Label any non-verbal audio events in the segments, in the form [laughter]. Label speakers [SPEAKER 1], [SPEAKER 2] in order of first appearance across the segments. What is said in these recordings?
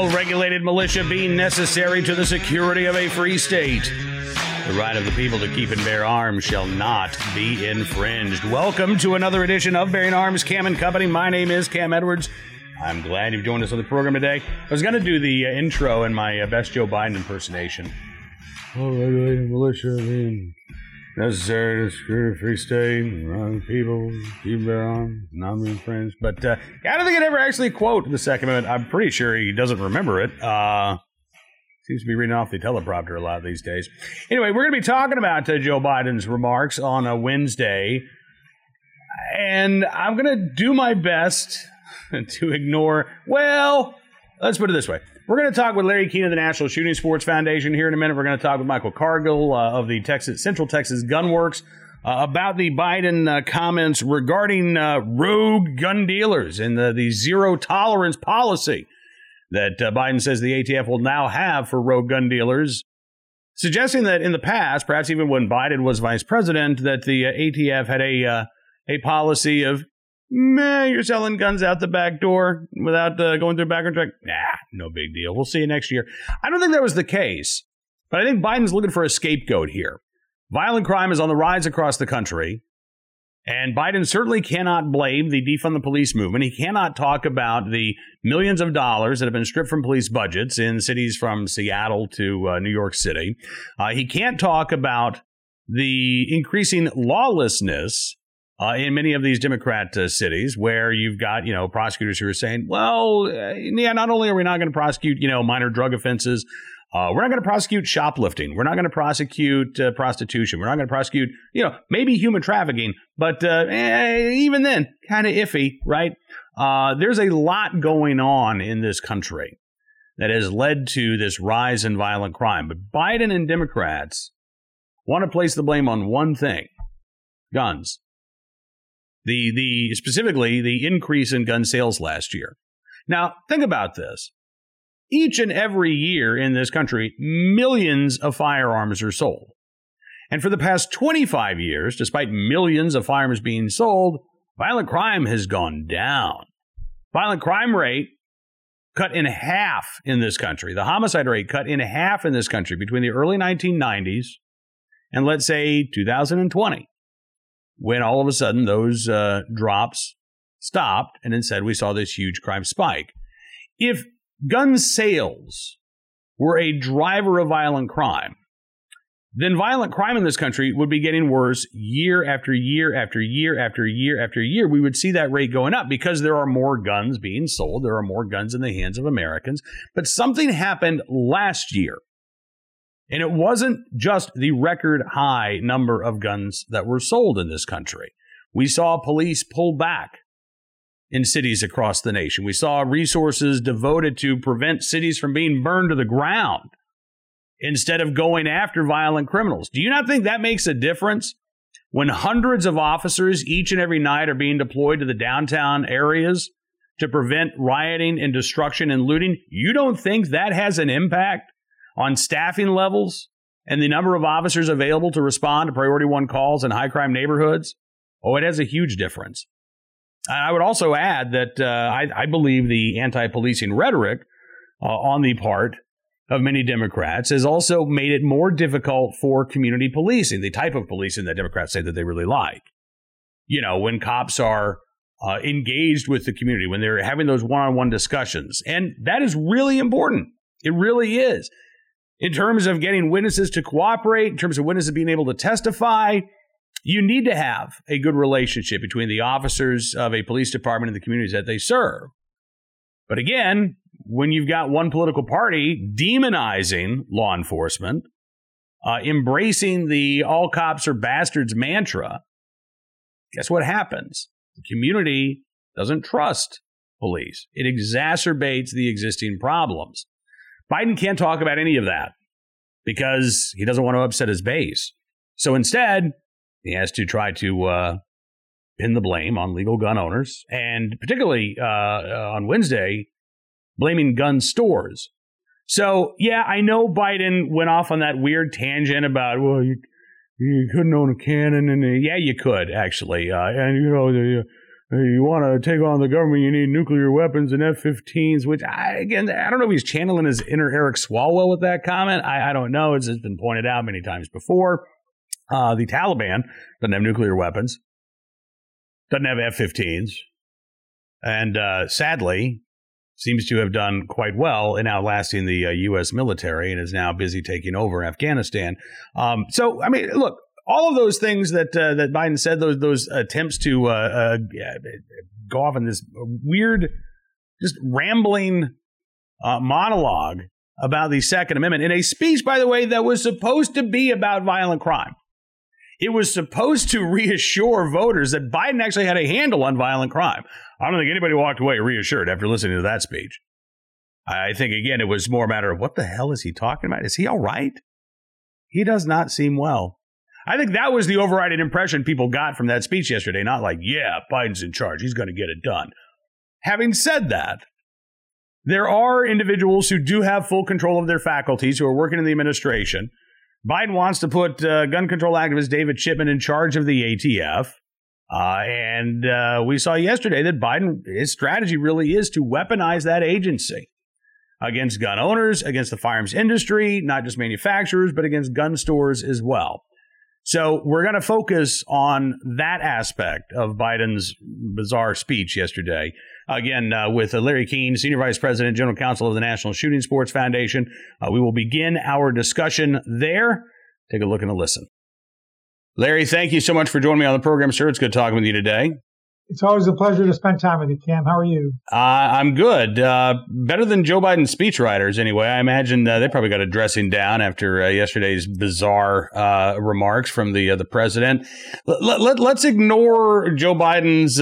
[SPEAKER 1] well regulated militia being necessary to the security of a free state. The right of the people to keep and bear arms shall not be infringed. Welcome to another edition of Bearing Arms Cam and Company. My name is Cam Edwards. I'm glad you've joined us on the program today. I was going to do the uh, intro in my uh, best Joe Biden impersonation. Well regulated militia being necessary to secure a free state, wrong people, keep their arms, not be infringed. But uh, I don't think it ever actually quote the Second Amendment. I'm pretty sure he doesn't remember it. Uh, seems to be reading off the teleprompter a lot these days. Anyway, we're going to be talking about uh, Joe Biden's remarks on a Wednesday, and I'm going to do my best [laughs] to ignore. Well, let's put it this way. We're going to talk with Larry Keane of the National Shooting Sports Foundation here in a minute. We're going to talk with Michael Cargill uh, of the Texas Central Texas Gunworks uh, about the Biden uh, comments regarding uh, rogue gun dealers and the, the zero tolerance policy that uh, Biden says the ATF will now have for rogue gun dealers, suggesting that in the past, perhaps even when Biden was vice president, that the uh, ATF had a a policy of meh, you're selling guns out the back door without uh, going through a background check. Nah, no big deal. We'll see you next year. I don't think that was the case, but I think Biden's looking for a scapegoat here. Violent crime is on the rise across the country. And Biden certainly cannot blame the defund the police movement. He cannot talk about the millions of dollars that have been stripped from police budgets in cities from Seattle to uh, New York City. Uh, he can't talk about the increasing lawlessness uh, in many of these Democrat uh, cities where you've got, you know, prosecutors who are saying, well, uh, yeah, not only are we not going to prosecute, you know, minor drug offenses, uh, we're not going to prosecute shoplifting. We're not going to prosecute uh, prostitution. We're not going to prosecute, you know, maybe human trafficking, but uh, eh, even then, kind of iffy, right? there's a lot going on in this country that has led to this rise in violent crime. But Biden and Democrats want to place the blame on one thing guns. The the specifically the increase in gun sales last year. Now, think about this. Each and every year in this country, millions of firearms are sold. And for the past 25 years, despite millions of firearms being sold, violent crime has gone down. Violent crime rate cut in half in this country. The homicide rate cut in half in this country between the early 1990s and let's say 2020 when all of a sudden those uh, drops stopped, and instead we saw this huge crime spike. If gun sales were a driver of violent crime, then violent crime in this country would be getting worse year after year after year after year after year. We would see that rate going up because there are more guns being sold. There are more guns in the hands of Americans. But something happened last year and it wasn't just the record high number of guns that were sold in this country. We saw police pull back in cities across the nation. We saw resources devoted to prevent cities from being burned to the ground instead of going after violent criminals. Do you not think that makes a difference? When hundreds of officers each and every night are being deployed to the downtown areas to prevent rioting and destruction and looting, you don't think that has an impact? On staffing levels and the number of officers available to respond to priority one calls in high crime neighborhoods, oh, it has a huge difference. I would also add that uh, I, I, believe the anti policing rhetoric uh, on the part of many Democrats has also made it more difficult for community policing, the type of policing that Democrats say that they really like. You know, when cops are uh, engaged with the community, when they're having those one on one discussions. And that is really important. It really is in terms of getting witnesses to cooperate, in terms of witnesses being able to testify, you need to have a good relationship between the officers of a police department and the communities that they serve. But again, when you've got one political party demonizing law enforcement, uh, embracing the all cops are bastards mantra, guess what happens? The community doesn't trust police. It exacerbates the existing problems. Biden can't talk about any of that because he doesn't want to upset his base. So instead, he has to try to uh, pin the blame on legal gun owners, and particularly uh, uh, on Wednesday, blaming gun stores. So yeah, I know Biden went off on that weird tangent about well, you you couldn't own a cannon, and uh, yeah, you could actually, uh, and you know the you want to take on the government, you need nuclear weapons and F-15s. Which I, again, I don't know if he's channeling his inner Eric Swalwell with that comment. I, I don't know. It's, it's been pointed out many times before. Uh, the Taliban doesn't have nuclear weapons, doesn't have F-15s, and uh, sadly, seems to have done quite well in outlasting the uh, U.S. military and is now busy taking over Afghanistan. Um, so, I mean, look, all of those things that uh, that Biden said, those those attempts to uh, uh go off in this weird, just rambling uh, monologue about the Second Amendment in a speech, by the way, that was supposed to be about violent crime. It was supposed to reassure voters that Biden actually had a handle on violent crime. I don't think anybody walked away reassured after listening to that speech. I think, again, it was more a matter of what the hell is he talking about? Is he all right? He does not seem well. I think that was the overriding impression people got from that speech yesterday. Not like, yeah, Biden's in charge. He's going to get it done. Having said that, there are individuals who do have full control of their faculties who are working in the administration. Biden wants to put uh, gun control activist David Chipman in charge of the ATF. Uh, and uh, we saw yesterday that Biden, his strategy really is to weaponize that agency against gun owners, against the firearms industry, not just manufacturers, but against gun stores as well. So we're going to focus on that aspect of Biden's bizarre speech yesterday. Again, uh, with uh, Larry Keane, Senior Vice President, General Counsel of the National Shooting Sports Foundation. Uh, we will begin our discussion there. Take a look and a listen. Larry, thank you so much for joining me on the program, sir. It's good talking with you today.
[SPEAKER 2] It's always a pleasure to spend time with you, Cam. How are you?
[SPEAKER 1] Uh, I'm good. Uh, better than Joe Biden's speechwriters, anyway. I imagine uh, they probably got a dressing down after uh, yesterday's bizarre uh, remarks from the uh, the president. Let, let, let's ignore Joe Biden's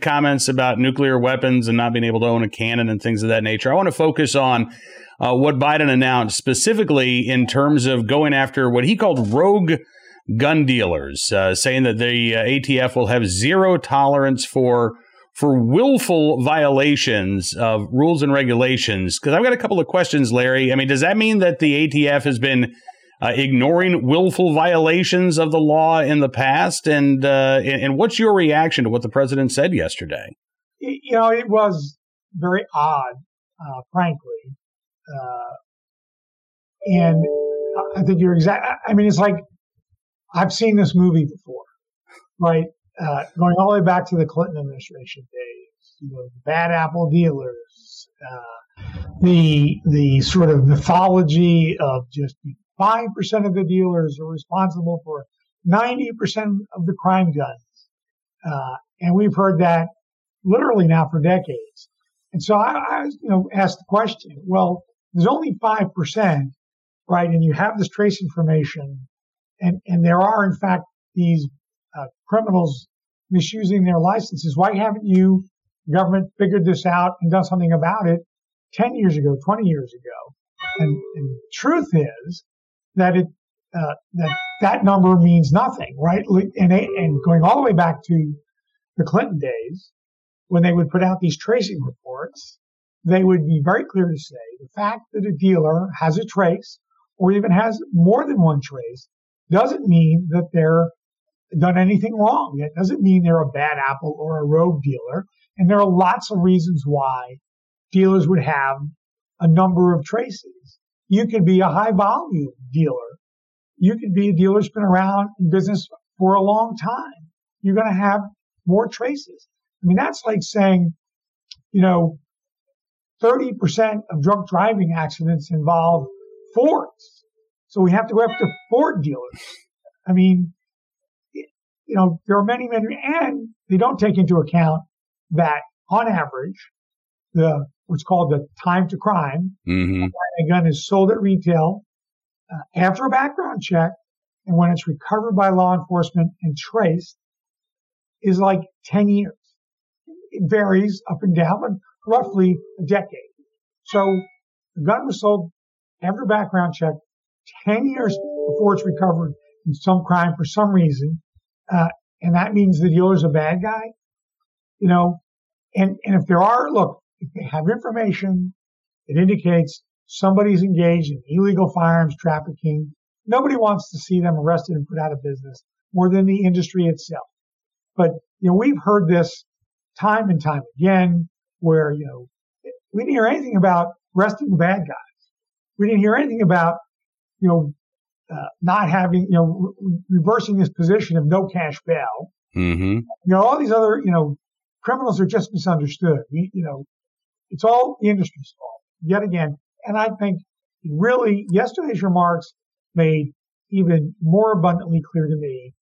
[SPEAKER 1] comments about nuclear weapons and not being able to own a cannon and things of that nature. I want to focus on what Biden announced specifically in terms of going after what he called rogue gun dealers, uh, saying that the uh, ATF will have zero tolerance for for willful violations of rules and regulations. Because I've got a couple of questions, Larry. I mean, does that mean that the ATF has been uh, ignoring willful violations of the law in the past? And, uh, and, and what's your reaction to what the president said yesterday?
[SPEAKER 2] You know, it was very odd, uh, frankly. Uh, and I think you're exact. I mean, it's like I've seen this movie before, right? Uh, going all the way back to the Clinton administration days, you know, the bad apple dealers, uh, the the sort of mythology of just five percent of the dealers are responsible for ninety percent of the crime guns, uh, and we've heard that literally now for decades. And so I, I you know, asked the question: Well, there's only five percent, right? And you have this trace information and, and there are in fact these uh, criminals misusing their licenses. Why haven't you, government, figured this out and done something about it 10 years ago, 20 years ago? And, and truth is that it, uh, that that number means nothing, right? And, and going all the way back to the Clinton days, when they would put out these tracing reports, they would be very clear to say the fact that a dealer has a trace or even has more than one trace doesn't mean that they're done anything wrong. It doesn't mean they're a bad apple or a rogue dealer. And there are lots of reasons why dealers would have a number of traces. You could be a high volume dealer. You could be a dealer who's been around in business for a long time. You're going to have more traces. I mean, that's like saying, you know, 30% of drunk driving accidents involve Fords. So we have to go after Ford dealers. I mean, you know, there are many, many, and they don't take into account that on average, the what's called the time to crime, mm-hmm. a gun is sold at retail uh, after a background check, and when it's recovered by law enforcement and traced, is like 10 years. It varies up and down, but roughly a decade. So the gun was sold after a background check 10 years before it's recovered in some crime for some reason. Uh, and that means the dealer's a bad guy, you know, and, and if there are, look, if they have information that indicates somebody's engaged in illegal firearms trafficking, nobody wants to see them arrested and put out of business more than the industry itself. But, you know, we've heard this time and time again where, you know, we didn't hear anything about arresting the bad guys. We didn't hear anything about, you know, uh, not having, you know, re- reversing this position of no cash bail.
[SPEAKER 1] Mm-hmm.
[SPEAKER 2] You know, all these other, you know, criminals are just misunderstood. We, you know, it's all the industry's fault yet again. And I think really yesterday's remarks made even more abundantly clear to me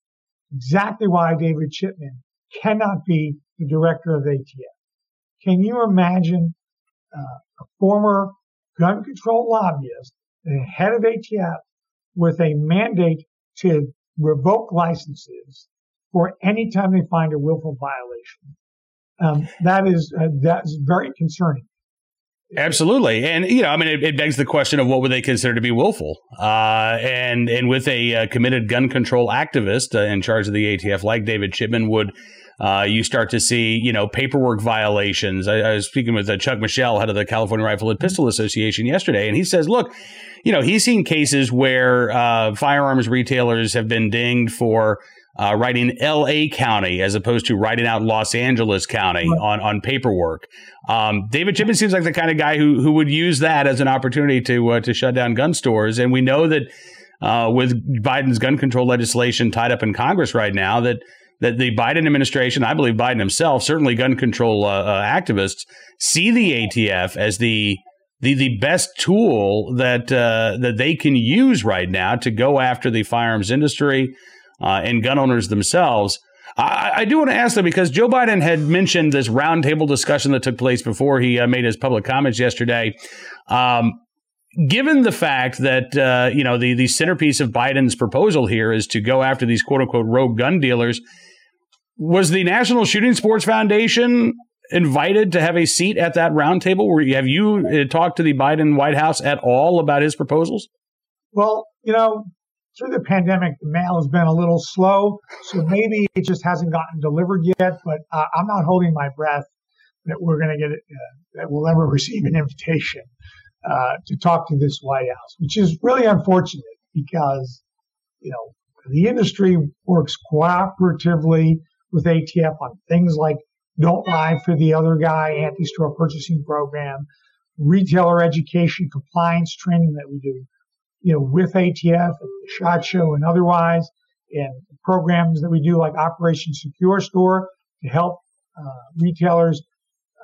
[SPEAKER 2] exactly why David Chipman cannot be the director of ATF. Can you imagine uh, a former gun control lobbyist, the head of ATF, with a mandate to revoke licenses for any time they find a willful violation? Um, that is uh, that is very concerning.
[SPEAKER 1] Absolutely, and you know, I mean, it, it, begs the question of what would they consider to be willful, uh, and and with a uh, committed gun control activist uh, in charge of the ATF like David Chipman, would uh, you start to see you know paperwork violations? I, I was speaking with uh, Chuck Michel, head of the California Rifle and Pistol Association, yesterday, and he says, look, you know, he's seen cases where uh, firearms retailers have been dinged for uh, writing L.A. County as opposed to writing out Los Angeles County right. on on paperwork. Um, David Chipman seems like the kind of guy who who would use that as an opportunity to uh, to shut down gun stores, and we know that uh, with Biden's gun control legislation tied up in Congress right now, that that the Biden administration, I believe Biden himself, certainly gun control uh, uh, activists, see the ATF as the the the best tool that uh, that they can use right now to go after the firearms industry uh, and gun owners themselves. I, I, do want to ask them because Joe Biden had mentioned this roundtable discussion that took place before he uh, made his public comments yesterday. Um, given the fact that uh, you know the the centerpiece of Biden's proposal here is to go after these quote unquote rogue gun dealers, was the National Shooting Sports Foundation invited to have a seat at that roundtable? Where have you uh, talked to the Biden White House at all about his proposals?
[SPEAKER 2] Well, you know, through the pandemic, the mail has been a little slow, so maybe it just hasn't gotten delivered yet. But uh, I'm not holding my breath that we're going to get it, uh, that we'll ever [laughs] receive an invitation uh, to talk to this White House, which is really unfortunate because you know the industry works cooperatively with ATF on things like don't lie for the other guy, anti-straw purchasing program, retailer education, compliance training that we do you know, with ATF, the SHOT Show, and otherwise, and programs that we do like Operation Secure Store to help uh, retailers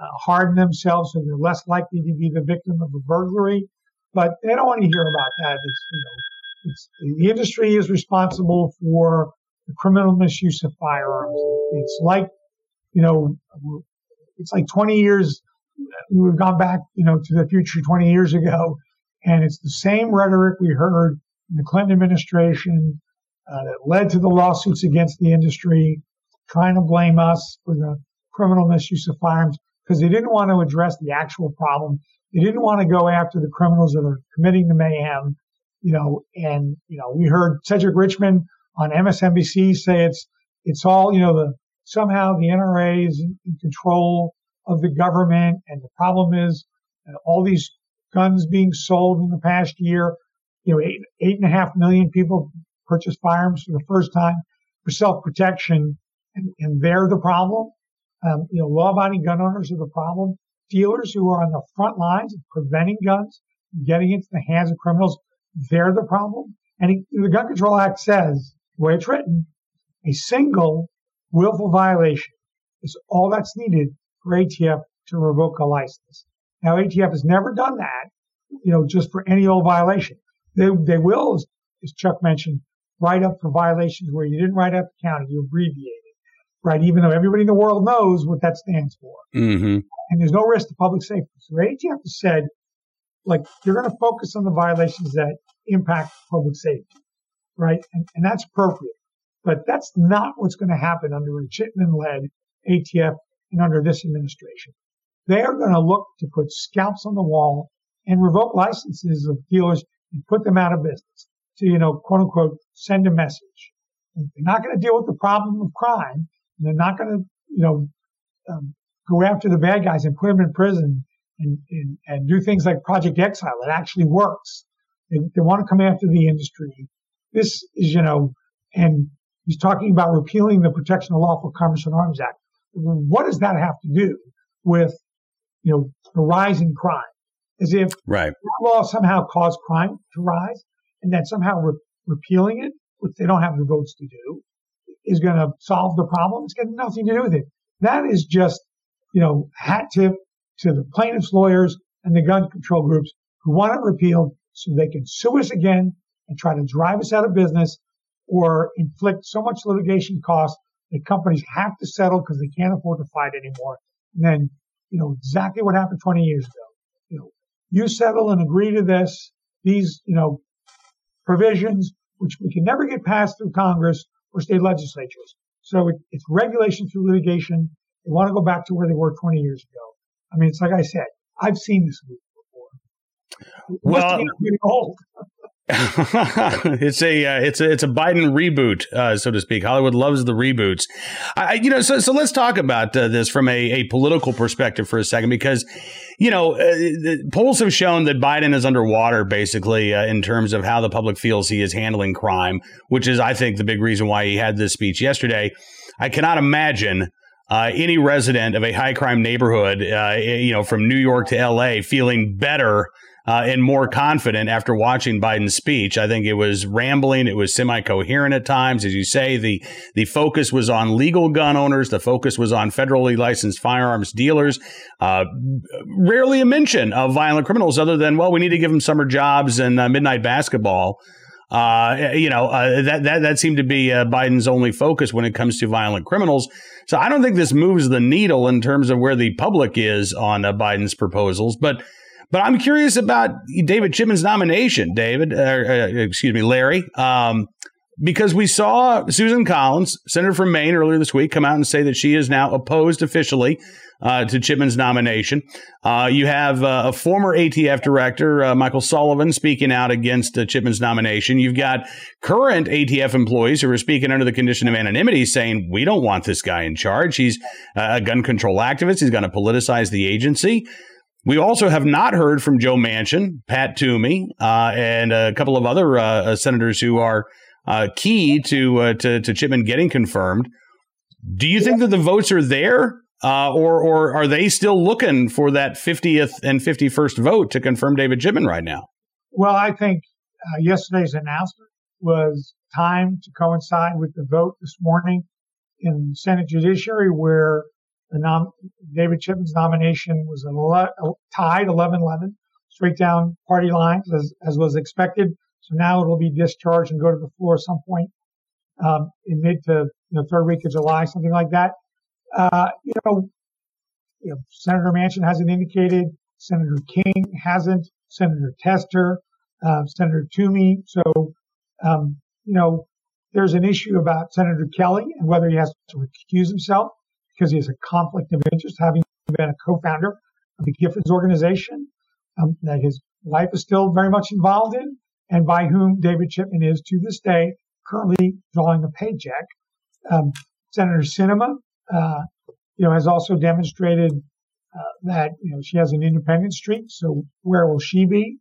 [SPEAKER 2] uh, harden themselves so they're less likely to be the victim of a burglary. But they don't want to hear about that. It's, you know, it's, the industry is responsible for the criminal misuse of firearms. It's like, you know, it's like 20 years. We've gone back, you know, to the future 20 years ago and it's the same rhetoric we heard in the Clinton administration uh, that led to the lawsuits against the industry, trying to blame us for the criminal misuse of firearms because they didn't want to address the actual problem. They didn't want to go after the criminals that are committing the mayhem, you know, and, you know, we heard Cedric Richmond on MSNBC say it's, it's all, you know, the, somehow the NRA is in, control of the government. And the problem is uh, all these guns being sold in the past year. You know, eight, eight and a half million people purchased firearms for the first time for self-protection, and, and they're the problem. Um, you know, law-abiding gun owners are the problem. Dealers who are on the front lines of preventing guns getting into the hands of criminals, they're the problem. And the Gun Control Act says, the way it's written, a single willful violation is all that's needed for ATF to revoke a license. Now, ATF has never done that, you know, just for any old violation. They, they will, as, Chuck mentioned, write up for violations where you didn't write up the county, you abbreviated, right? Even though everybody in the world knows what that stands for.
[SPEAKER 1] Mm-hmm.
[SPEAKER 2] And there's no risk to public safety. So ATF has said, like, you're going to focus on the violations that impact public safety, right? And, and that's appropriate. But that's not what's going to happen under a Chipman led ATF and under this administration they are going to look to put scalps on the wall and revoke licenses of dealers and put them out of business to, you know, quote unquote, send a message. And they're not going to deal with the problem of crime. they're not going to, you know, um, go after the bad guys and put them in prison and, and, and do things like Project Exile. It actually works. They, they want to come after the industry. This is, you know, and he's talking about repealing the Protection of Lawful Commerce in Arms Act. what does that have to do with, you know, the rise in crime? As if
[SPEAKER 1] right.
[SPEAKER 2] law somehow caused crime to rise and then somehow re- repealing it, which they don't have the votes to do, is going to solve the problem. It's got nothing to do with it. That is just, you know, hat tip to the plaintiffs' lawyers and the gun control groups who want it repealed so they can sue us again and try to drive us out of business or inflict so much litigation costs that companies have to settle because they can't afford to fight anymore. And then, you know, exactly what happened 20 years ago. You know, you settle and agree to this, these, you know, provisions, which we can never get passed through Congress or state legislatures. So it, it's regulation through litigation. They want to go back to where they were 20 years ago. I mean, it's like I said, I've seen this movie before.
[SPEAKER 1] Well, old. [laughs] [laughs] it's a uh, it's a it's a Biden reboot, uh, so to speak. Hollywood loves the reboots. I, you know, so so let's talk about uh, this from a, a political perspective for a second, because you know uh, polls have shown that Biden is underwater, basically, uh, in terms of how the public feels he is handling crime, which is, I think, the big reason why he had this speech yesterday. I cannot imagine. Uh, any resident of a high crime neighborhood, you know, from New York to L.A., feeling better uh, and more confident after watching Biden's speech. I think it was rambling. It was semi coherent at times. As you say, the, the focus was on legal gun owners. The focus was on federally licensed firearms dealers. Uh, rarely a mention of violent criminals other than, well, we need to give them summer jobs and uh, midnight basketball. Uh, you know, uh, that, that, that seemed to be uh, Biden's only focus when it comes to violent criminals. So I don't think this moves the needle in terms of where the public is on Biden's proposals. But but I'm curious about David Chipman's nomination, David, uh, uh, excuse me, Larry, um, because we saw Susan Collins, senator from Maine, earlier this week, come out and say that she is now opposed officially uh, to Chipman's nomination. Uh, you have uh, a former ATF director, Michael Sullivan, speaking out against Chipman's nomination. You've got current ATF employees who are speaking under the condition of anonymity, saying, We don't want this guy in charge. He's a gun control activist. He's going to politicize the agency. We also have not heard from Joe Manchin, Pat Toomey, uh, and a couple of other uh, uh senators who are uh, key to, uh, to, to Chipman getting confirmed. Do you think that the votes are there, uh, or or are they still looking for that 50th and 51st vote to confirm David Chipman right now?
[SPEAKER 2] Well, I think yesterday's announcement was timed to coincide with the vote this morning in Senate Judiciary, where the nom- David Chipman's nomination was ele- tied 11-11, straight down party lines as, as was expected. So now it will be discharged and go to the floor at some point um, in mid to you know, third week of July, something like that. Uh, you know, you know, Senator Manchin hasn't indicated. Senator King hasn't. Senator Tester, uh, Senator Toomey. So, um, you know, there's an issue about Senator Kelly and whether he has to recuse himself because he has a conflict of interest, having been a co-founder of the Giffords organization um, that his wife is still very much involved in, and by whom David Chipman is to this day currently drawing a paycheck. Um, Senator Sinema, uh, you know, has also demonstrated uh, that you know she has an independent streak. So where will she be?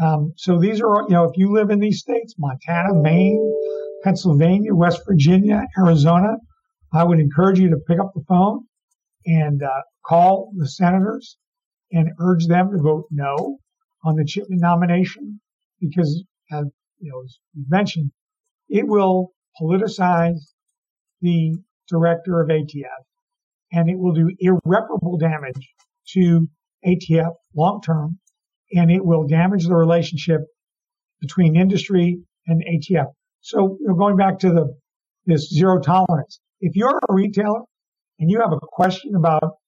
[SPEAKER 2] Um, so these are, you know, if you live in these states, Montana, Maine, Pennsylvania, West Virginia, Arizona, I would encourage you to pick up the phone and uh, call the senators and urge them to vote no on the Chipman nomination because, as you know, as mentioned, it will politicize the director of ATF and it will do irreparable damage to ATF long term and it will damage the relationship between industry and ATF. So you know, going back to the this zero tolerance, if you're a retailer and you have a question about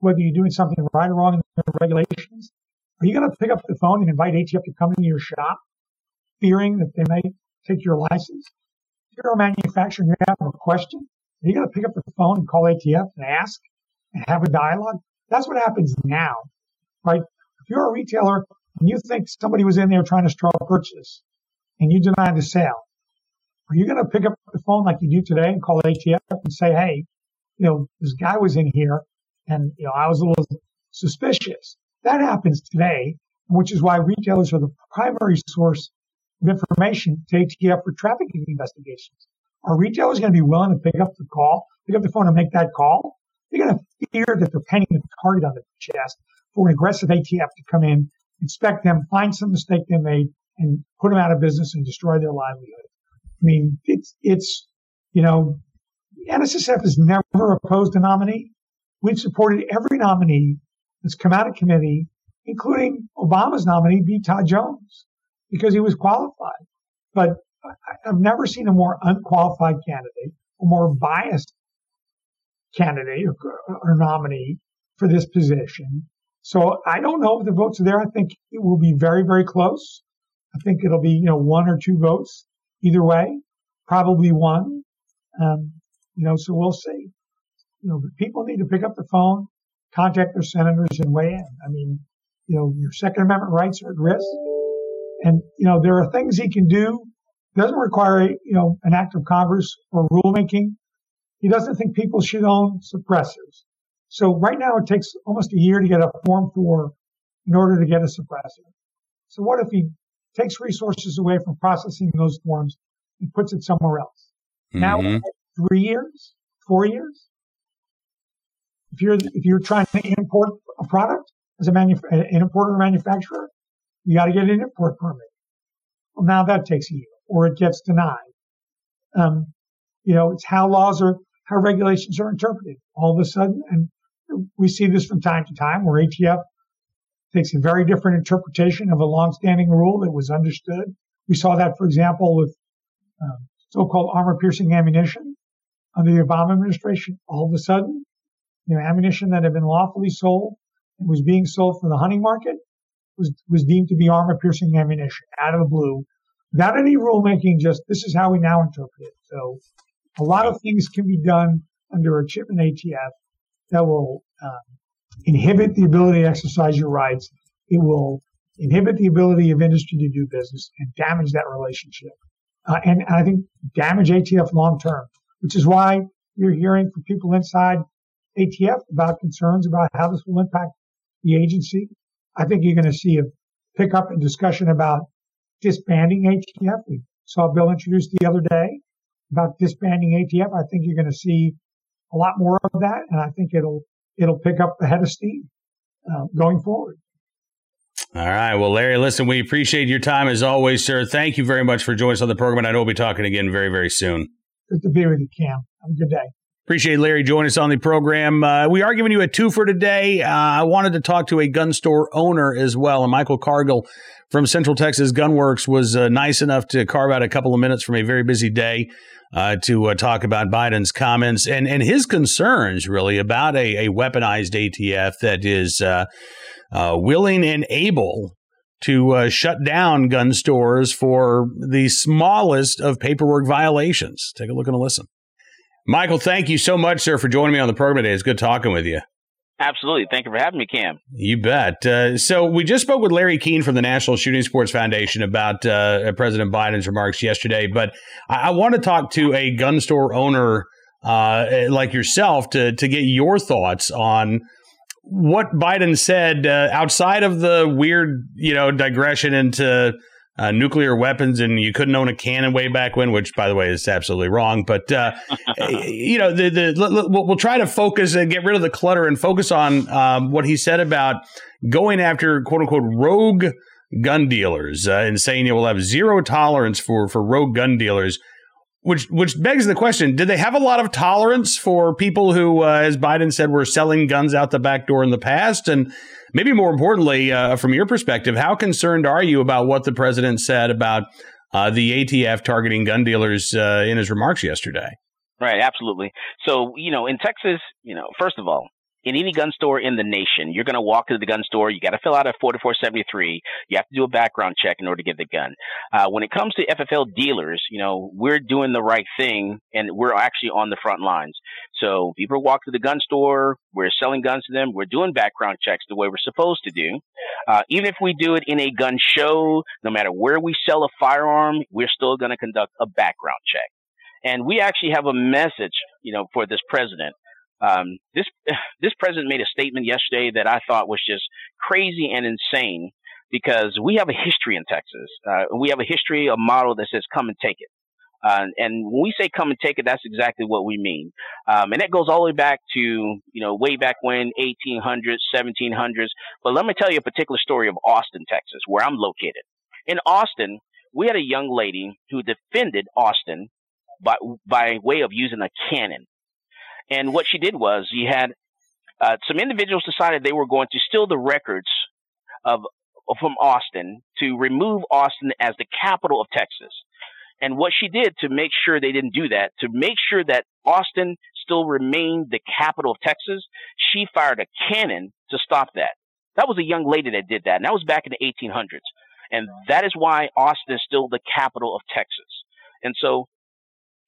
[SPEAKER 2] whether you're doing something right or wrong in the regulations, are you going to pick up the phone and invite ATF to come into your shop, fearing that they may take your license? If you're a manufacturer and you have a question, are you going to pick up the phone and call ATF and ask and have a dialogue? That's what happens now, right? If you're a retailer and you think somebody was in there trying to straw purchase and you deny the sale, are you going to pick up the phone like you do today and call ATF and say, hey, you know, this guy was in here and, you know, I was a little suspicious. That happens today, which is why retailers are the primary source of information to ATF for trafficking investigations. Are retailers going to be willing to pick up the call, pick up the phone and make that call? They're going to fear that they're painting a target on the chest for an aggressive ATF to come in, inspect them, find some mistake they made, and put them out of business and destroy their livelihood. I mean, it's, it's, you know, NSSF has never opposed a nominee. We've supported every nominee that's come out of committee, including Obama's nominee, B. Todd Jones, because he was qualified. But I've never seen a more unqualified candidate, a more biased candidate or, or nominee for this position. So I don't know if the votes are there. I think it will be very, very close. I think it'll be, you know, one or two votes either way, probably one. Um, you know, so we'll see. You know, people need to pick up the phone, contact their senators and weigh in. I mean, you know, your Second Amendment rights are at risk. And, you know, there are things he can do. It doesn't require, you know, an act of Congress or rulemaking. He doesn't think people should own suppressors. So right now it takes almost a year to get a form for in order to get a suppressor. So what if he takes resources away from processing those forms and puts it somewhere else? Mm-hmm. Now, three years, four years. If you're if you're trying to import a product as a manuf- an importer or manufacturer, you got to get an import permit. Well, now that takes a year, or it gets denied. Um, you know, it's how laws are, how regulations are interpreted. All of a sudden, and we see this from time to time, where ATF takes a very different interpretation of a longstanding rule that was understood. We saw that, for example, with um, so-called armor-piercing ammunition under the Obama administration. All of a sudden, you know, ammunition that had been lawfully sold and was being sold for the hunting market was was deemed to be armor-piercing ammunition out of the blue, without any rulemaking. Just this is how we now interpret it. So, a lot of things can be done under a Chipman ATF that will um, inhibit the ability to exercise your rights. It will inhibit the ability of industry to do business and damage that relationship. Uh, and, and I think damage ATF long term, which is why you're hearing from people inside ATF about concerns about how this will impact the agency. I think you're going to see a pickup in discussion about disbanding ATF. We saw a bill introduced the other day about disbanding ATF. I think you're going to see a lot more of that, and I think it'll it'll pick up the head of steam uh, going forward.
[SPEAKER 1] All right. Well, Larry, listen, we appreciate your time as always, sir. Thank you very much for joining us on the program, and I know we'll be talking again very, very soon.
[SPEAKER 2] Good to be with you, Cam. Have a good day.
[SPEAKER 1] Appreciate Larry joining us on the program. Uh, we are giving you a two for today. Uh, I wanted to talk to a gun store owner as well, and Michael Cargill from Central Texas Gunworks was uh, nice enough to carve out a couple of minutes from a very busy day uh, to uh, talk about Biden's comments and, and his concerns, really, about a, a weaponized ATF that is uh, uh, willing and able to uh, shut down gun stores for the smallest of paperwork violations. Take a look and a listen. Michael, thank you so much, sir, for joining me on the program today. It's good talking with you.
[SPEAKER 3] Absolutely. Thank you for having me, Cam.
[SPEAKER 1] You bet. Uh, so, we just spoke with Larry Keane from the National Shooting Sports Foundation about uh, President Biden's remarks yesterday, but I, I want to talk to a gun store owner uh, like yourself to, to get your thoughts on what Biden said uh, outside of the weird, you know, digression into uh, nuclear weapons and you couldn't own a cannon way back when, which by the way is absolutely wrong. But uh, [laughs] you know, the, the we'll, try to focus and get rid of the clutter and focus on um, what he said about going after quote unquote rogue gun dealers uh, and saying you will have zero tolerance for for rogue gun dealers. Which which begs the question: Did they have a lot of tolerance for people who, uh, as Biden said, were selling guns out the back door in the past? And maybe more importantly, uh, from your perspective, how concerned are you about what the president said about uh, the ATF targeting gun dealers uh, in his remarks yesterday?
[SPEAKER 3] Right, absolutely. So, you know, in Texas, you know, first of all, in any gun store in the nation, you're going to walk to the gun store. You got to fill out a 4473. You have to do a background check in order to get the gun. Uh, when it comes to FFL dealers, you know, we're doing the right thing and we're actually on the front lines. So people walk to the gun store. We're selling guns to them. We're doing background checks the way we're supposed to do. Uh, even if we do it in a gun show, no matter where we sell a firearm, we're still going to conduct a background check. And we actually have a message, you know, for this president. Um, this [sighs] this president made a statement yesterday that I thought was just crazy and insane because we have a history in Texas. Uh, we have a history, a model that says "come and take it." Uh, and when we say come and take it, that's exactly what we mean. Um, and that goes all the way back to, you know, way back when, 1800s, 1700s. But let me tell you a particular story of Austin, Texas, where I'm located. In Austin, we had a young lady who defended Austin by, by way of using a cannon. And what she did was you had uh, some individuals decided they were going to steal the records of from Austin to remove Austin as the capital of Texas. And what she did to make sure they didn't do that, to make sure that Austin still remained the capital of Texas, she fired a cannon to stop that. That was a young lady that did that. And that was back in the 1800s. And that is why Austin is still the capital of Texas. And so,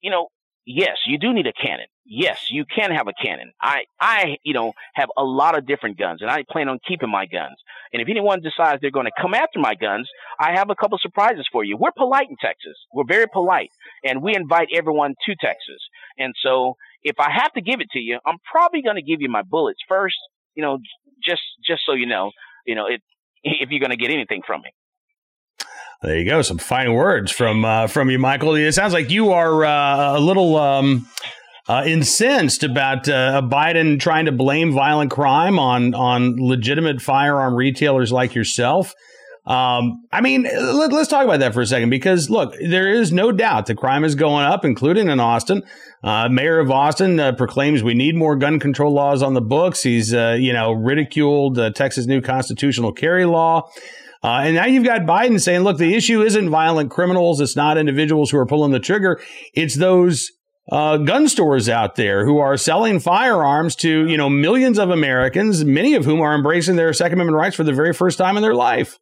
[SPEAKER 3] you know, yes, you do need a cannon. Yes, you can have a cannon. I, I, you know, have a lot of different guns and I plan on keeping my guns. And if anyone decides they're going to come after my guns, I have a couple surprises for you. We're polite in Texas. We're very polite and we invite everyone to Texas. And so if I have to give it to you, I'm probably going to give you my bullets first, you know, just, just so you know, you know, it, if you're going to get anything from me.
[SPEAKER 1] There you go. Some fine words from uh, from you, Michael. It sounds like you are uh, a little um, uh, incensed about uh, Biden trying to blame violent crime on on legitimate firearm retailers like yourself. Um, I mean, let, us talk about that for a second because look, there is no doubt the crime is going up, including in Austin. Uh, Mayor of Austin uh, proclaims we need more gun control laws on the books. He's, uh, you know, ridiculed Texas new constitutional carry law. Uh, and now you've got Biden saying, look, the issue isn't violent criminals. It's not individuals who are pulling the trigger. It's those uh, gun stores out there who are selling firearms to, you know, millions of Americans, many of whom are embracing their Second Amendment rights for the very first time in their life.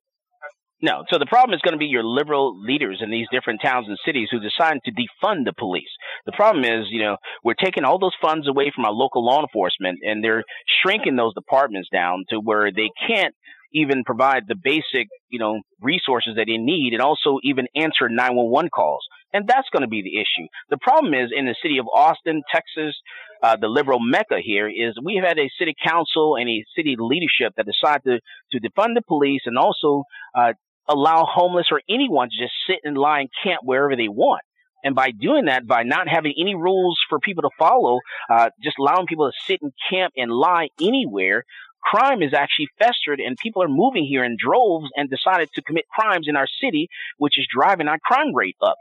[SPEAKER 3] No. So the problem is going to be your liberal leaders in these different towns and cities who decide to defund the police. The problem is, you know, we're taking all those funds away from our local law enforcement and they're shrinking those departments down to where they can't even provide the basic, you know, resources that they need and also even answer 911 calls. And that's going to be the issue. The problem is in the city of Austin, Texas, uh, the liberal mecca here is we have had a city council and a city leadership that decided to, to defund the police and also uh, allow homeless or anyone to just sit and lie and camp wherever they want. And by doing that, by not having any rules for people to follow, uh, just allowing people to sit and camp and lie anywhere, crime is actually festered and people are moving here in droves and decided to commit crimes in our city, which is driving our crime rate up.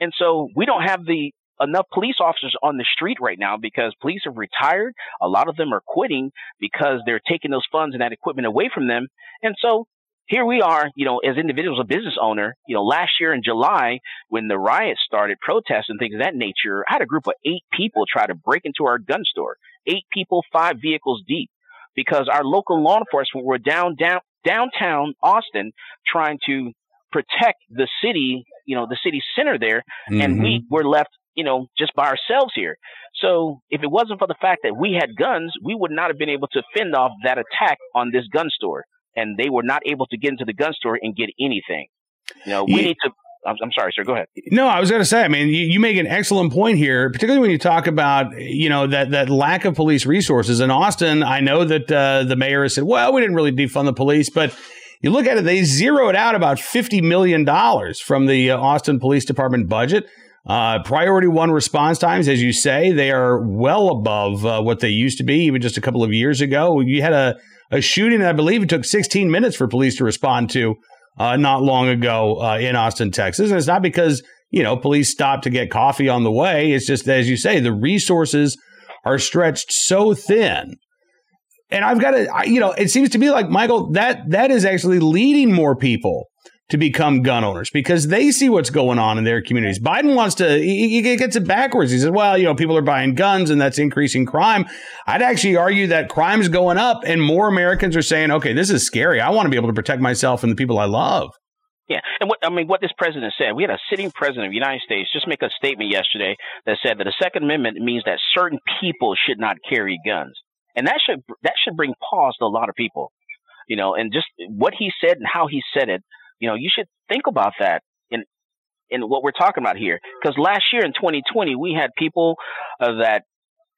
[SPEAKER 3] And so we don't have the enough police officers on the street right now because police have retired. A lot of them are quitting because they're taking those funds and that equipment away from them. And so here we are, you know, as individuals, a business owner, you know, last year in July, when the riots started, protests and things of that nature, I had a group of eight people try to break into our gun store. Eight people, five vehicles deep because our local law enforcement were down, down downtown Austin trying to protect the city, you know, the city center there, mm-hmm. and we mm-hmm. were left, you know, just by ourselves here. So if it wasn't for the fact that we had guns, we would not have been able to fend off that attack on this gun store, and they were not able to get into the gun store and get anything. You know, we yeah. need to I'm, sorry, sir. Go ahead.
[SPEAKER 1] No, I was going to say. I mean, you, you, make an excellent point here, particularly when you talk about you know that that lack of police resources in Austin. I know that uh, the mayor has said, "Well, we didn't really defund the police," but you look at it, they zeroed out about fifty million dollars from the uh, Austin Police Department budget. Uh, priority one response times, as you say, they are well above uh, what they used to be, even just a couple of years ago. You had a, a shooting, I believe it took 16 minutes for police to respond to uh, not long ago uh, in Austin, Texas. And it's not because, you know, police stopped to get coffee on the way. It's just, as you say, the resources are stretched so thin. And I've got to, you know, it seems to me like, Michael, that that is actually leading more people to become gun owners because they see what's going on in their communities. Biden wants to, he, he, gets it backwards. He says, well, you know, people are buying guns and that's increasing crime. I'd actually argue that crime's going up and more Americans are saying, okay, this is scary. I want to be able to protect myself and the people I love.
[SPEAKER 3] Yeah, and what I mean, what this president said, we had a sitting president of the United States just make a statement yesterday that said that the Second Amendment means that certain people should not carry guns, and that should that should bring pause to a lot of people, you know. And just what he said and how he said it, you know, you should think about that in in what we're talking about here. Because last year in 2020, we had people uh, that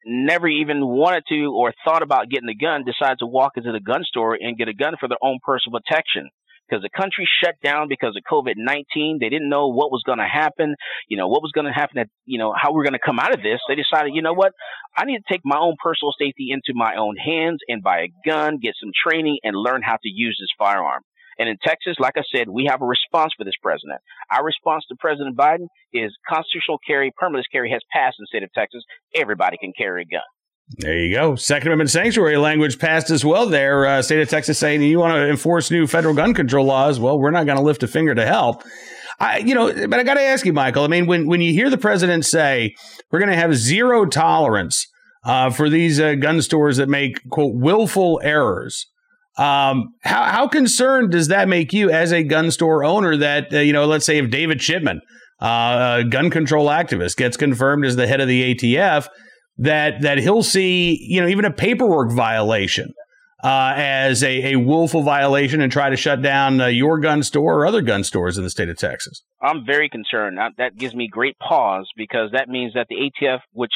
[SPEAKER 3] never even wanted to or thought about getting a gun decide to walk into the gun store and get a gun for their own personal protection. because the country shut down because of COVID 19. They didn't know what was going to happen, you know, what was going to happen, at, you know, how we're going to come out of this. They decided, you know what, I need to take my own personal safety into my own hands and buy a gun, get some training, and learn how to use this firearm. And in Texas, like I said, we have a response for this president. Our response to President Biden is constitutional carry, permitless carry has passed in the state of Texas. Everybody can carry a gun.
[SPEAKER 1] There you go. Second Amendment sanctuary language passed as well there. Uh, state of Texas saying you want to enforce new federal gun control laws. Well, we're not going to lift a finger to help. I, you know, but I got to ask you, Michael. I mean, when when you hear the president say we're going to have zero tolerance uh, for these uh, gun stores that make quote willful errors, um, how how concerned does that make you as a gun store owner? That uh, you know, let's say if David Chipman, uh, a gun control activist, gets confirmed as the head of the ATF that that he'll see, you know, even a paperwork violation uh, as a, a willful violation and try to shut down uh, your gun store or other gun stores in the state of Texas.
[SPEAKER 3] I'm very concerned. That gives me great pause because that means that the ATF, which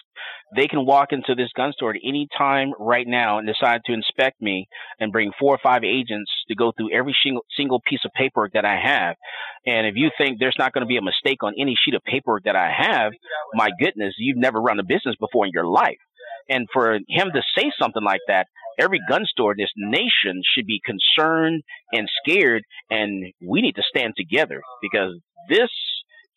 [SPEAKER 3] they can walk into this gun store at any time right now and decide to inspect me and bring four or five agents to go through every single, piece of paperwork that I have. And if you think there's not going to be a mistake on any sheet of paperwork that I have, my goodness, you've never run a business before in your life. And for him to say something like that, every gun store in this nation should be concerned and scared, and we need to stand together because this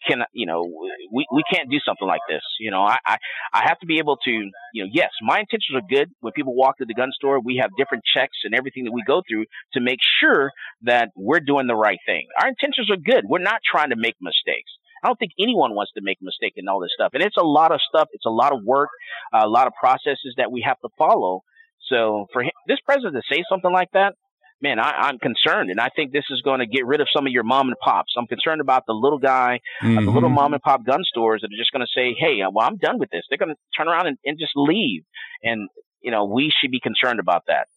[SPEAKER 3] can you know we, we can't do something like this you know I, I i have to be able to you know yes my intentions are good when people walk to the gun store we have different checks and everything that we go through to make sure that we're doing the right thing our intentions are good we're not trying to make mistakes I don't think anyone wants to make a mistake in all this stuff. And it's a lot of stuff. It's a lot of work, a lot of processes that we have to follow. So for him, this president to say something like that, man, I, am concerned, and I think this is going to get rid of some of your mom and pops. I'm concerned about the little guy, mm-hmm. uh, the little mm-hmm. mom and pop gun stores that are just going to say, "Hey, uh, well, I'm done with this." They're going to turn around and, and, just leave, and you know, we should be concerned about that.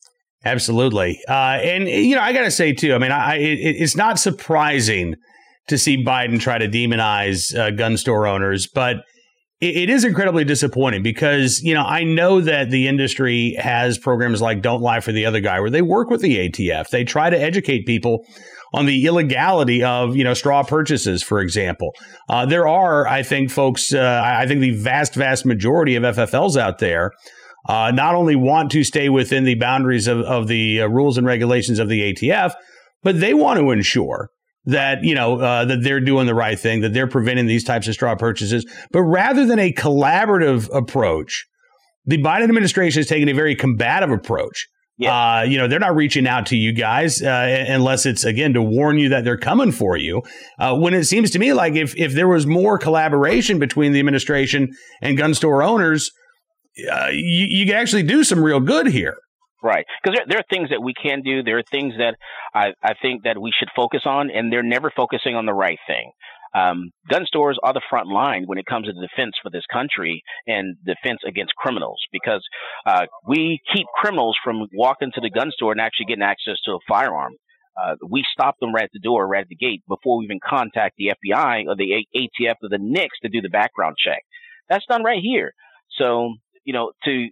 [SPEAKER 1] Absolutely, uh, and you know, I got to say too. I mean, I, it, it's not surprising to see Biden try to demonize uh, gun store owners, but it is incredibly disappointing because you know I know that the industry has programs like Don't Lie for the Other Guy where they work with the ATF. They try to educate people on the illegality of you know straw purchases, for example. Uh, there are, I think, folks. Uh, I think the vast, vast majority of FFLs out there. Uh, not only want to stay within the boundaries of, of the uh, rules and regulations of the ATF, but they want to ensure that you know uh, that they're doing the right thing, that they're preventing these types of straw purchases. But rather than a collaborative approach, the Biden administration is taking a very combative approach. Yeah. Uh, you know, they're not reaching out to you guys uh, unless it's again to warn you that they're coming for you. Uh, when it seems to me like if if there was more collaboration between the administration and gun store owners, uh, you, you could actually do some real good here.
[SPEAKER 3] Right, because there, there are things that we can do. There are things that I, I think that we should focus on, and they're never focusing on the right thing. Um, gun stores are the front line when it comes to defense for this country and defense against criminals because uh, we keep criminals from walking to the gun store and actually getting access to a firearm. Uh, we stop them right at the door, right at the gate, before we even contact the FBI or the ATF or the NICS to do the background check. That's done right here. So, you know, to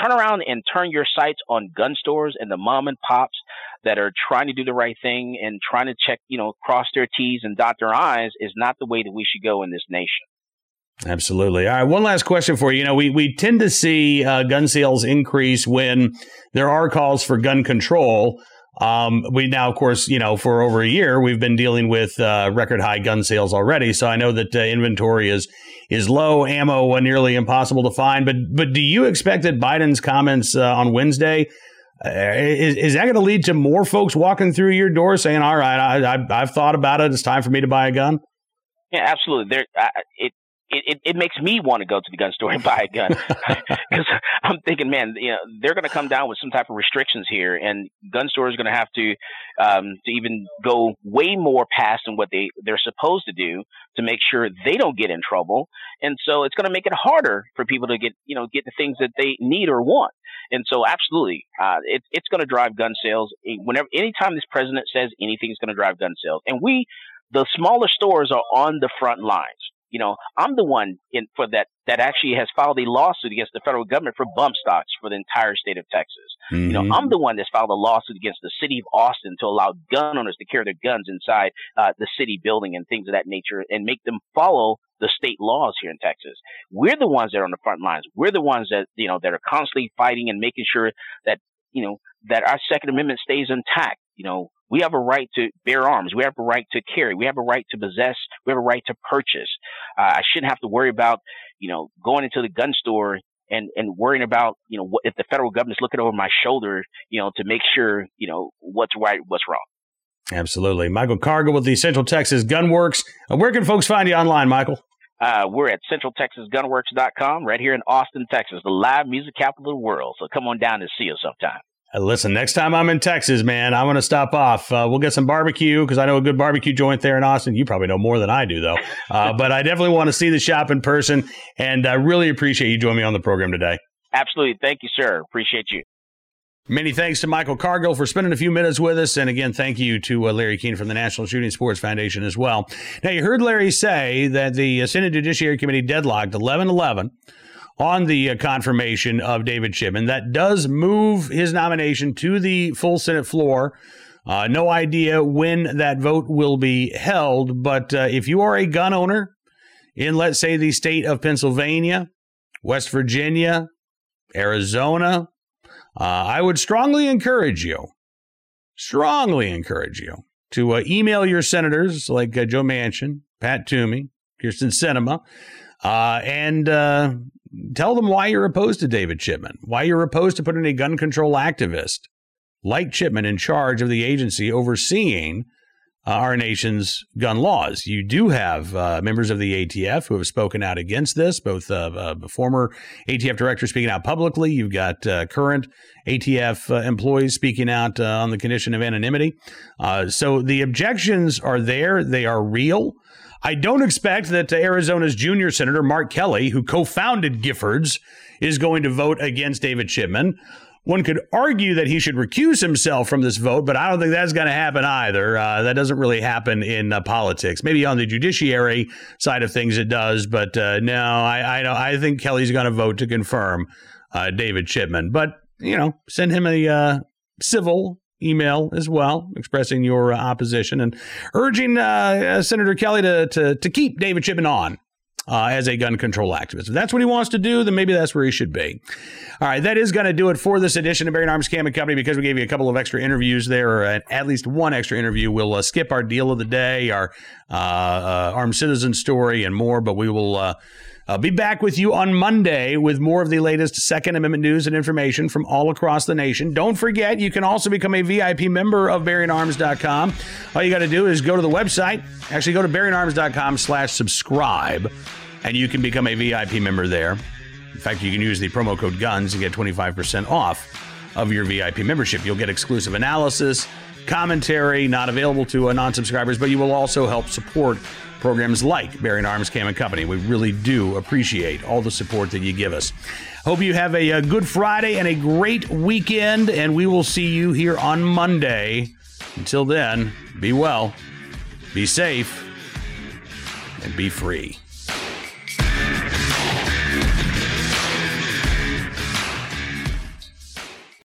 [SPEAKER 3] turn around and turn your sights on gun stores and the mom and pops that are trying to do the right thing and trying to check, you know, cross their T's and dot their I's is not the way that we should go in this nation.
[SPEAKER 1] Absolutely. All right. One last question for you. You know, we, we tend to see uh, gun sales increase when there are calls for gun control. Um, we now, of course, you know, for over a year, we've been dealing with uh, record high gun sales already. So I know that uh, inventory is is low, ammo nearly impossible to find. But but do you expect that Biden's comments uh, on Wednesday uh, is, is that going to lead to more folks walking through your door saying, "All right, I, I, have thought about it. It's time for me to buy a gun"?
[SPEAKER 3] Yeah, absolutely. There, it it, it, makes me want to go to the gun store and buy a gun [laughs] because I'm thinking, man, you know, they're going to come down with some type of restrictions here, and gun stores are going to have to um, to even go way more past than what they they're supposed to do to make sure they don't get in trouble, and so it's going to make it harder for people to get you know get the things that they need or want. And so, absolutely, uh, it, it's going to drive gun sales. Whenever, anytime this president says anything is going to drive gun sales, and we, the smaller stores, are on the front lines you know, I'm the one in for that that actually has filed a lawsuit against the federal government for bump stocks for the entire state of Texas. Mm-hmm. You know, mm-hmm. I'm the one that's filed a lawsuit against the city of Austin to allow gun owners to carry their guns inside uh, the city building and things of that nature and make them follow the state laws here in Texas. We're the ones that are on the front lines. We're the ones that, you know, that are constantly fighting and making sure that, you know, that our Second Amendment stays intact. You know, we have a right to bear arms. We have a right to carry. We have a right to possess. We have a right to purchase. Uh, I shouldn't have to worry about, you know, going into the gun store and, and worrying about, you know, what, if the federal government's looking over my shoulder, you know, to make sure, you know, what's right, what's wrong.
[SPEAKER 1] Absolutely. Michael Cargill with the Central Texas Gunworks. Uh, where can folks find you online, Michael?
[SPEAKER 3] Uh, we're at centraltexasgunworks.com right here in Austin, Texas, the live music capital of the world. So come on down and see us sometime.
[SPEAKER 1] Uh, listen, next time I'm in Texas, man, I'm going to stop off. Uh, we'll get some barbecue because I know a good barbecue joint there in Austin. You probably know more than I do, though. Uh, [laughs] but I definitely want to see the shop in person. And I really appreciate you joining me on the program today.
[SPEAKER 3] Absolutely. Thank you, sir. Appreciate you.
[SPEAKER 1] Many thanks to Michael Cargill for spending a few minutes with us. And again, thank you to uh, Larry Keane from the National Shooting Sports Foundation as well. Now, you heard Larry say that the uh, Senate Judiciary Committee deadlocked 11 11 on the uh, confirmation of David Chipman. That does move his nomination to the full Senate floor. Uh, no idea when that vote will be held, but uh, if you are a gun owner in, let's say, the state of Pennsylvania, West Virginia, Arizona, uh, I would strongly encourage you, strongly encourage you to uh, email your senators like uh, Joe Manchin, Pat Toomey, Kyrsten Sinema, uh, and uh, tell them why you're opposed to David Chipman, why you're opposed to putting a gun control activist like Chipman in charge of the agency overseeing uh, our nation's gun laws. You do have uh, members of the ATF who have spoken out against this, both uh, uh former ATF director speaking out publicly. You've got uh, current ATF uh, employees speaking out on the condition of anonymity. so the objections are there, they are real. I don't expect that Arizona's junior senator, Mark Kelly, who co founded Giffords, is going to vote against David Chipman. One could argue that he should recuse himself from this vote, but I don't think that's going to happen either. Uh, that doesn't really happen in uh, politics. Maybe on the judiciary side of things it does, but uh, no, I, I, I think Kelly's going to vote to confirm uh, David Chipman. But you know, send him a uh, civil email as well, expressing your uh, opposition and urging Senator Kelly to, to to keep David Chipman on uh, as a gun control activist. If that's what he wants to do, then maybe that's where he should be. All right, that is going to do it for this edition of Bearing Arms Cam and Company because we gave you a couple of extra interviews there, or at least one extra interview. We'll uh, skip our deal of the day, our uh, uh armed citizen story, and more, but we will. I'll be back with you on Monday with more of the latest Second Amendment news and information from all across the nation. Don't forget, you can also become a VIP member of BearingArms.com. All you got to do is go to the website. Actually, go to BearingArms.com slash subscribe, and you can become a VIP member there. In fact, you can use the promo code GUNS and get 25% off of your VIP membership. You'll get exclusive analysis, commentary, not available to non subscribers, but you will also help support programs like Bearing Arms Cam and Company. We really do appreciate all the support that you give us. Hope you have a, a good Friday and a great weekend, and we will see you here on Monday. Until then, be well, be safe, and be free.